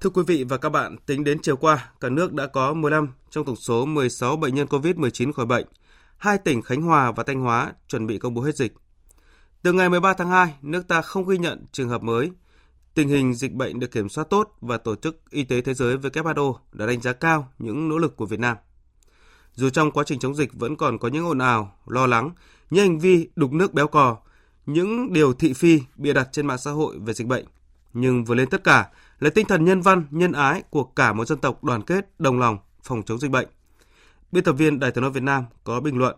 Thưa quý vị và các bạn, tính đến chiều qua, cả nước đã có 15 trong tổng số 16 bệnh nhân COVID-19 khỏi bệnh. Hai tỉnh Khánh Hòa và Thanh Hóa chuẩn bị công bố hết dịch. Từ ngày 13 tháng 2, nước ta không ghi nhận trường hợp mới. Tình hình dịch bệnh được kiểm soát tốt và Tổ chức Y tế Thế giới WHO đã đánh giá cao những nỗ lực của Việt Nam. Dù trong quá trình chống dịch vẫn còn có những ồn ào, lo lắng, những hành vi đục nước béo cò, những điều thị phi bịa đặt trên mạng xã hội về dịch bệnh, nhưng vừa lên tất cả là tinh thần nhân văn, nhân ái của cả một dân tộc đoàn kết, đồng lòng phòng chống dịch bệnh. Biên tập viên Đài tiếng nói Việt Nam có bình luận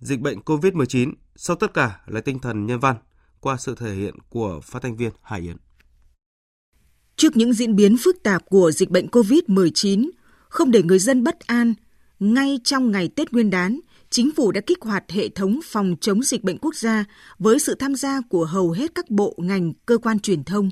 dịch bệnh COVID-19 sau tất cả là tinh thần nhân văn qua sự thể hiện của phát thanh viên Hải Yến. Trước những diễn biến phức tạp của dịch bệnh COVID-19, không để người dân bất an, ngay trong ngày Tết Nguyên đán, chính phủ đã kích hoạt hệ thống phòng chống dịch bệnh quốc gia với sự tham gia của hầu hết các bộ ngành, cơ quan truyền thông.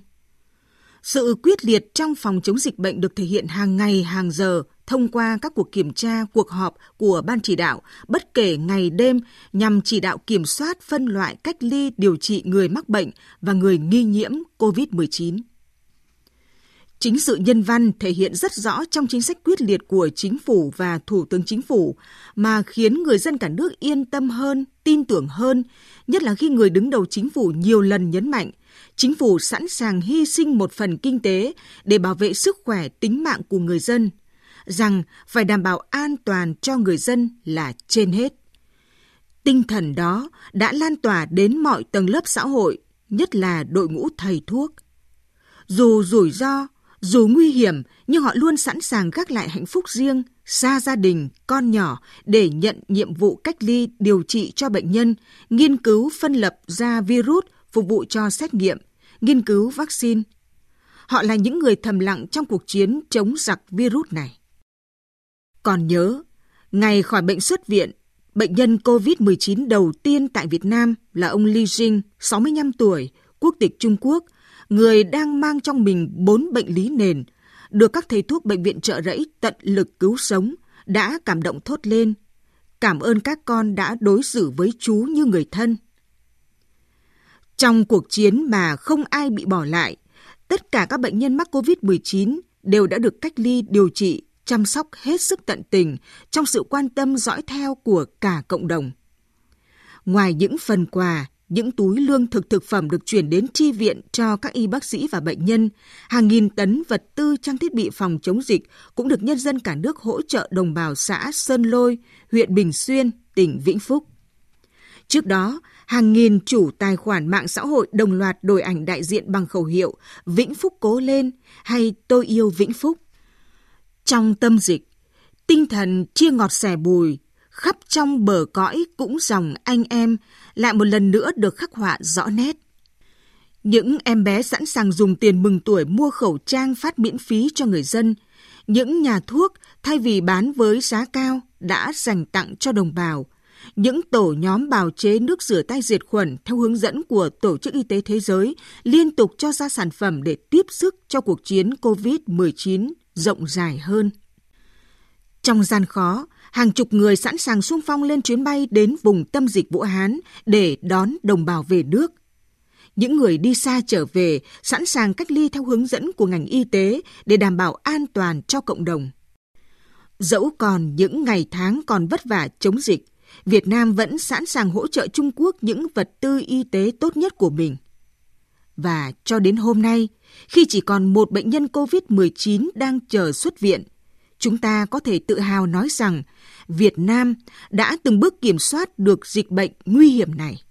Sự quyết liệt trong phòng chống dịch bệnh được thể hiện hàng ngày, hàng giờ thông qua các cuộc kiểm tra, cuộc họp của ban chỉ đạo bất kể ngày đêm nhằm chỉ đạo kiểm soát phân loại cách ly điều trị người mắc bệnh và người nghi nhiễm COVID-19. Chính sự nhân văn thể hiện rất rõ trong chính sách quyết liệt của chính phủ và thủ tướng chính phủ mà khiến người dân cả nước yên tâm hơn, tin tưởng hơn, nhất là khi người đứng đầu chính phủ nhiều lần nhấn mạnh chính phủ sẵn sàng hy sinh một phần kinh tế để bảo vệ sức khỏe tính mạng của người dân, rằng phải đảm bảo an toàn cho người dân là trên hết. Tinh thần đó đã lan tỏa đến mọi tầng lớp xã hội, nhất là đội ngũ thầy thuốc. Dù rủi ro, dù nguy hiểm, nhưng họ luôn sẵn sàng gác lại hạnh phúc riêng, xa gia đình, con nhỏ để nhận nhiệm vụ cách ly điều trị cho bệnh nhân, nghiên cứu phân lập ra virus phục vụ cho xét nghiệm, nghiên cứu vaccine. Họ là những người thầm lặng trong cuộc chiến chống giặc virus này. Còn nhớ, ngày khỏi bệnh xuất viện, bệnh nhân COVID-19 đầu tiên tại Việt Nam là ông Li Jing, 65 tuổi, quốc tịch Trung Quốc, người đang mang trong mình bốn bệnh lý nền, được các thầy thuốc bệnh viện trợ rẫy tận lực cứu sống, đã cảm động thốt lên. Cảm ơn các con đã đối xử với chú như người thân. Trong cuộc chiến mà không ai bị bỏ lại, tất cả các bệnh nhân mắc COVID-19 đều đã được cách ly điều trị, chăm sóc hết sức tận tình trong sự quan tâm dõi theo của cả cộng đồng. Ngoài những phần quà, những túi lương thực thực phẩm được chuyển đến chi viện cho các y bác sĩ và bệnh nhân, hàng nghìn tấn vật tư trang thiết bị phòng chống dịch cũng được nhân dân cả nước hỗ trợ đồng bào xã Sơn Lôi, huyện Bình Xuyên, tỉnh Vĩnh Phúc. Trước đó, hàng nghìn chủ tài khoản mạng xã hội đồng loạt đổi ảnh đại diện bằng khẩu hiệu Vĩnh Phúc cố lên hay Tôi yêu Vĩnh Phúc. Trong tâm dịch, tinh thần chia ngọt sẻ bùi, khắp trong bờ cõi cũng dòng anh em lại một lần nữa được khắc họa rõ nét. Những em bé sẵn sàng dùng tiền mừng tuổi mua khẩu trang phát miễn phí cho người dân. Những nhà thuốc thay vì bán với giá cao đã dành tặng cho đồng bào những tổ nhóm bào chế nước rửa tay diệt khuẩn theo hướng dẫn của Tổ chức Y tế Thế giới liên tục cho ra sản phẩm để tiếp sức cho cuộc chiến COVID-19 rộng dài hơn. Trong gian khó, hàng chục người sẵn sàng sung phong lên chuyến bay đến vùng tâm dịch Vũ Hán để đón đồng bào về nước. Những người đi xa trở về sẵn sàng cách ly theo hướng dẫn của ngành y tế để đảm bảo an toàn cho cộng đồng. Dẫu còn những ngày tháng còn vất vả chống dịch, Việt Nam vẫn sẵn sàng hỗ trợ Trung Quốc những vật tư y tế tốt nhất của mình. Và cho đến hôm nay, khi chỉ còn một bệnh nhân COVID-19 đang chờ xuất viện, chúng ta có thể tự hào nói rằng Việt Nam đã từng bước kiểm soát được dịch bệnh nguy hiểm này.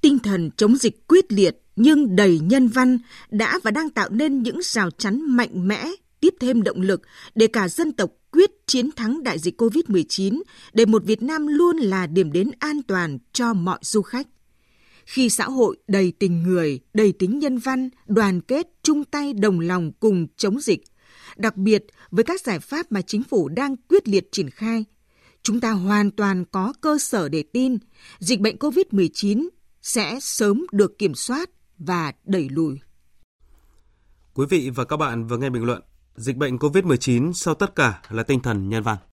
Tinh thần chống dịch quyết liệt nhưng đầy nhân văn đã và đang tạo nên những rào chắn mạnh mẽ tiếp thêm động lực để cả dân tộc quyết chiến thắng đại dịch COVID-19 để một Việt Nam luôn là điểm đến an toàn cho mọi du khách. Khi xã hội đầy tình người, đầy tính nhân văn, đoàn kết, chung tay đồng lòng cùng chống dịch, đặc biệt với các giải pháp mà chính phủ đang quyết liệt triển khai, chúng ta hoàn toàn có cơ sở để tin dịch bệnh COVID-19 sẽ sớm được kiểm soát và đẩy lùi. Quý vị và các bạn vừa nghe bình luận Dịch bệnh COVID-19 sau tất cả là tinh thần nhân văn.